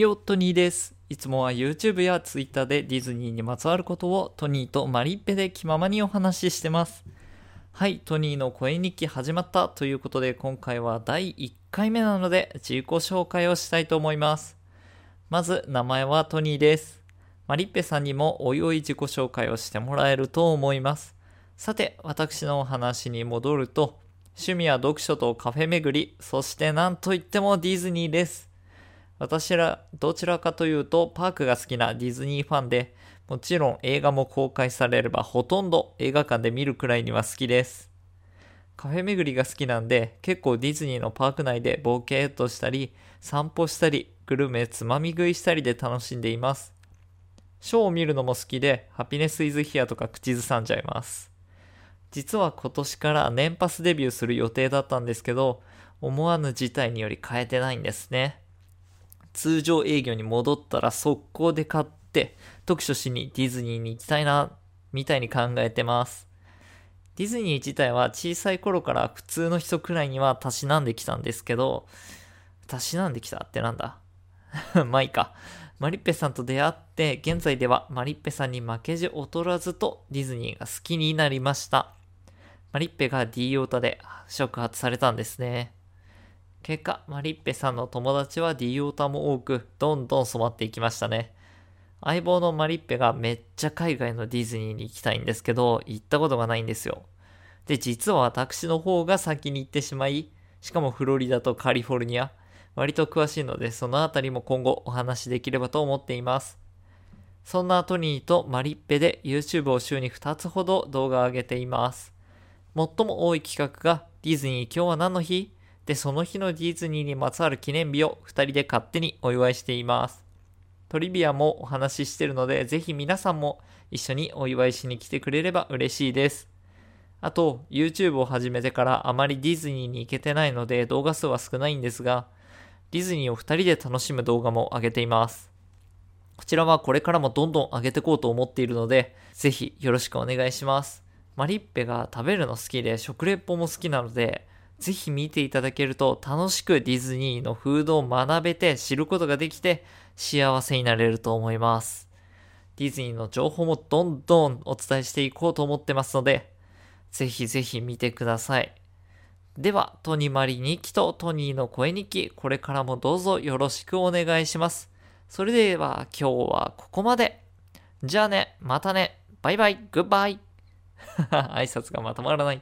よ、トニーです。いつもは YouTube や Twitter でディズニーにまつわることをトニーとマリッペで気ままにお話ししてます。はい、トニーの声日記始まったということで今回は第1回目なので自己紹介をしたいと思います。まず名前はトニーです。マリッペさんにもおいおい自己紹介をしてもらえると思います。さて、私のお話に戻ると、趣味は読書とカフェ巡り、そして何といってもディズニーです。私ら、どちらかというと、パークが好きなディズニーファンで、もちろん映画も公開されればほとんど映画館で見るくらいには好きです。カフェ巡りが好きなんで、結構ディズニーのパーク内でボケーっとしたり、散歩したり、グルメつまみ食いしたりで楽しんでいます。ショーを見るのも好きで、ハピネスイズヒアとか口ずさんじゃいます。実は今年から年パスデビューする予定だったんですけど、思わぬ事態により変えてないんですね。通常営業に戻ったら速攻で買って、読書しにディズニーに行きたいな、みたいに考えてます。ディズニー自体は小さい頃から普通の人くらいにはたしなんできたんですけど、たしなんできたってなんだ？まあいいか。マリッペさんと出会って、現在ではマリッペさんに負けじ劣らずとディズニーが好きになりました。マリッペが D オータで触発されたんですね。結果、マリッペさんの友達は D オータも多く、どんどん染まっていきましたね。相棒のマリッペがめっちゃ海外のディズニーに行きたいんですけど、行ったことがないんですよ。で、実は私の方が先に行ってしまい、しかもフロリダとカリフォルニア、割と詳しいので、そのあたりも今後お話しできればと思っています。そんなトニーとマリッペで YouTube を週に2つほど動画を上げています。最も多い企画がディズニー今日は何の日？で、その日のディズニーにまつわる記念日を2人で勝手にお祝いしています。トリビアもお話ししてるので、ぜひ皆さんも一緒にお祝いしに来てくれれば嬉しいです。あと、YouTube を始めてからあまりディズニーに行けてないので動画数は少ないんですが、ディズニーを2人で楽しむ動画も上げています。こちらはこれからもどんどん上げていこうと思っているので、ぜひよろしくお願いします。マリッペが食べるの好きで食レポも好きなので、ぜひ見ていただけると楽しくディズニーのフードを学べて知ることができて幸せになれると思います。ディズニーの情報もどんどんお伝えしていこうと思ってますので、ぜひぜひ見てください。では、トニマリ日記とトニーの声日記、これからもどうぞよろしくお願いします。それでは今日はここまで。じゃあね、またね、バイバイ、グッバイ。挨拶がまとまらない。